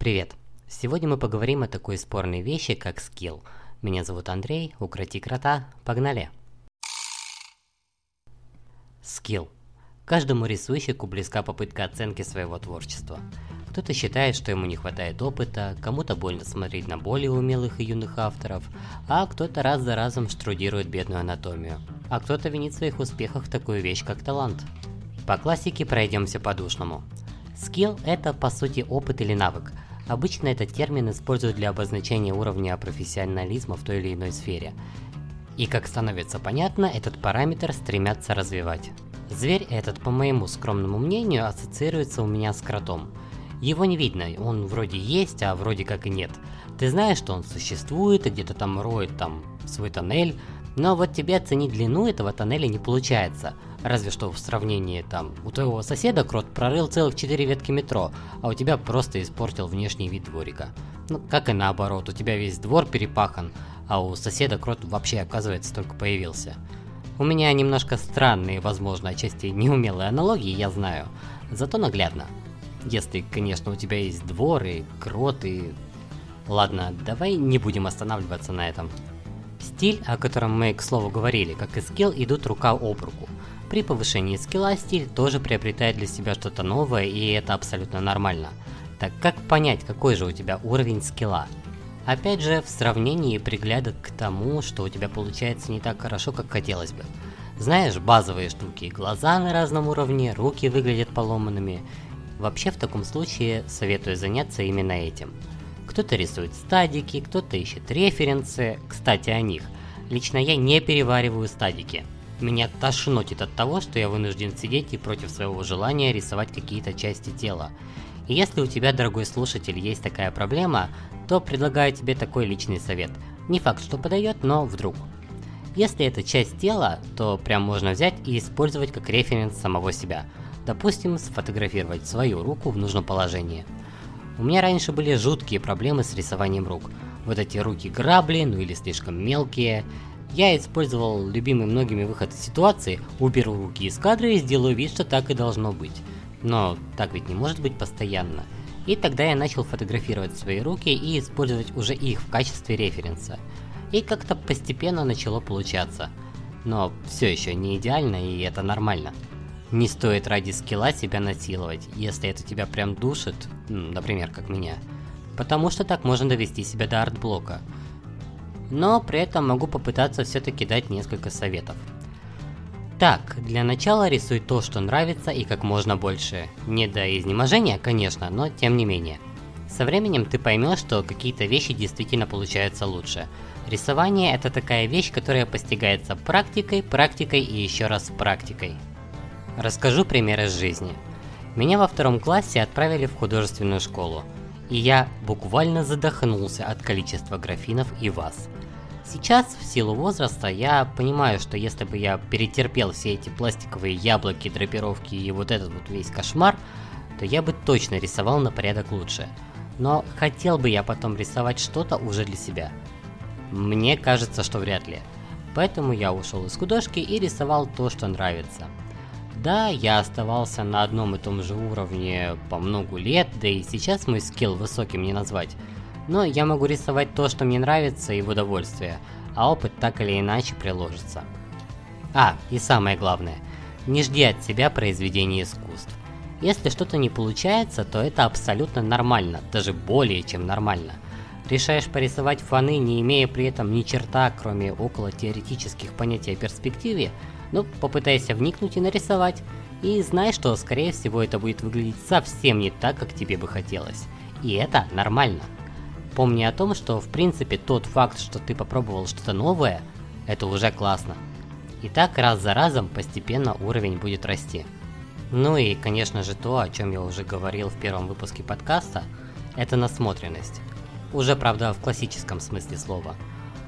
Привет! Сегодня мы поговорим о такой спорной вещи, как скилл. Меня зовут Андрей, укроти крота, погнали! Скилл. Каждому рисующику близка попытка оценки своего творчества. Кто-то считает, что ему не хватает опыта, кому-то больно смотреть на более умелых и юных авторов, а кто-то раз за разом штрудирует бедную анатомию. А кто-то винит в своих успехах такую вещь, как талант. По классике пройдемся по-душному. Скилл – это по сути опыт или навык. Обычно этот термин используют для обозначения уровня профессионализма в той или иной сфере. И как становится понятно, этот параметр стремятся развивать. Зверь этот, по моему скромному мнению, ассоциируется у меня с кротом. Его не видно, он вроде есть, а вроде как и нет. Ты знаешь, что он существует, и где-то там роет там свой тоннель, но вот тебе оценить длину этого тоннеля не получается. Разве что в сравнении там, у твоего соседа крот прорыл целых 4 ветки метро, а у тебя просто испортил внешний вид дворика. Ну, как и наоборот, у тебя весь двор перепахан, а у соседа крот вообще оказывается только появился. У меня немножко странные, возможно, отчасти неумелые аналогии, я знаю, зато наглядно. Если, конечно, у тебя есть двор и крот и... Ладно, давай не будем останавливаться на этом. Стиль, о котором мы, к слову, говорили, как и скилл, идут рука об руку. При повышении скилла стиль тоже приобретает для себя что-то новое, и это абсолютно нормально. Так как понять, какой же у тебя уровень скилла? Опять же, в сравнении приглядок к тому, что у тебя получается не так хорошо, как хотелось бы. Знаешь, базовые штуки, глаза на разном уровне, руки выглядят поломанными. Вообще в таком случае советую заняться именно этим. Кто-то рисует стадики, кто-то ищет референсы, кстати о них. Лично я не перевариваю стадики. Меня тошнотит от того, что я вынужден сидеть и против своего желания рисовать какие-то части тела. И если у тебя, дорогой слушатель, есть такая проблема, то предлагаю тебе такой личный совет. Не факт, что подойдет, но вдруг. Если это часть тела, то прям можно взять и использовать как референс самого себя. Допустим, сфотографировать свою руку в нужном положении. У меня раньше были жуткие проблемы с рисованием рук. Вот эти руки грабли, ну или слишком мелкие. Я использовал любимый многими выход из ситуации, уберу руки из кадра и сделаю вид, что так и должно быть. Но так ведь не может быть постоянно. И тогда я начал фотографировать свои руки и использовать уже их в качестве референса. И как-то постепенно начало получаться. Но все еще не идеально, и это нормально. Не стоит ради скилла себя насиловать, если это тебя прям душит, например, как меня. Потому что так можно довести себя до артблока. Но при этом могу попытаться все-таки дать несколько советов. Так, для начала рисуй то, что нравится и как можно больше. Не до изнеможения, конечно, но тем не менее. Со временем ты поймешь, что какие-то вещи действительно получаются лучше. Рисование это такая вещь, которая постигается практикой, практикой и еще раз практикой. Расскажу пример из жизни. Меня во втором классе отправили в художественную школу, и я буквально задохнулся от количества графинов и ваз – Сейчас, в силу возраста, я понимаю, что если бы я перетерпел все эти пластиковые яблоки, драпировки и вот этот вот весь кошмар, то я бы точно рисовал на порядок лучше. Но хотел бы я потом рисовать что-то уже для себя. Мне кажется, что вряд ли. Поэтому я ушел из художки и рисовал то, что нравится. Да, я оставался на одном и том же уровне по много лет, да и сейчас мой скилл высоким не назвать. Но я могу рисовать то, что мне нравится и в удовольствие, а опыт так или иначе приложится. А, и самое главное, не жди от себя произведения искусств. Если что-то не получается, то это абсолютно нормально, даже более чем нормально. Решаешь порисовать фаны, не имея при этом ни черта, кроме около теоретических понятий о перспективе, ну, попытайся вникнуть и нарисовать. И знай, что, скорее всего, это будет выглядеть совсем не так, как тебе бы хотелось. И это нормально. Помни о том, что в принципе тот факт, что ты попробовал что-то новое, это уже классно. И так раз за разом постепенно уровень будет расти. Ну и, конечно же, то, о чем я уже говорил в первом выпуске подкаста, это насмотренность. Уже, правда, в классическом смысле слова.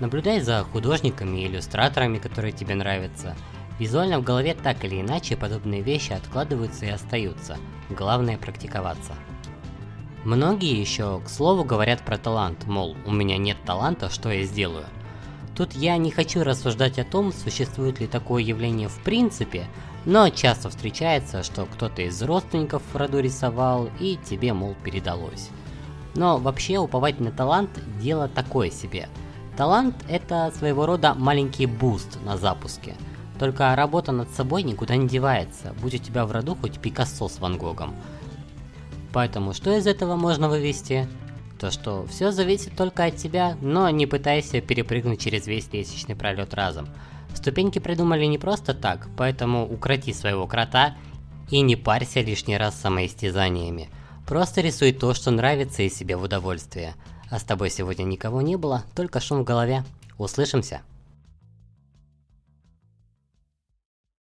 Наблюдай за художниками и иллюстраторами, которые тебе нравятся. Визуально в голове так или иначе подобные вещи откладываются и остаются. Главное практиковаться. Многие еще, к слову, говорят про талант, мол, у меня нет таланта, что я сделаю. Тут я не хочу рассуждать о том, существует ли такое явление в принципе, но часто встречается, что кто-то из родственников в роду рисовал и тебе, мол, передалось. Но вообще уповать на талант – дело такое себе. Талант – это своего рода маленький буст на запуске. Только работа над собой никуда не девается, будь у тебя в роду хоть Пикассо с Ван Гогом. Поэтому что из этого можно вывести? То, что все зависит только от тебя, но не пытайся перепрыгнуть через весь лестничный пролет разом. Ступеньки придумали не просто так, поэтому укроти своего крота и не парься лишний раз самоистязаниями. Просто рисуй то, что нравится и себе в удовольствие. А с тобой сегодня никого не было, только шум в голове. Услышимся!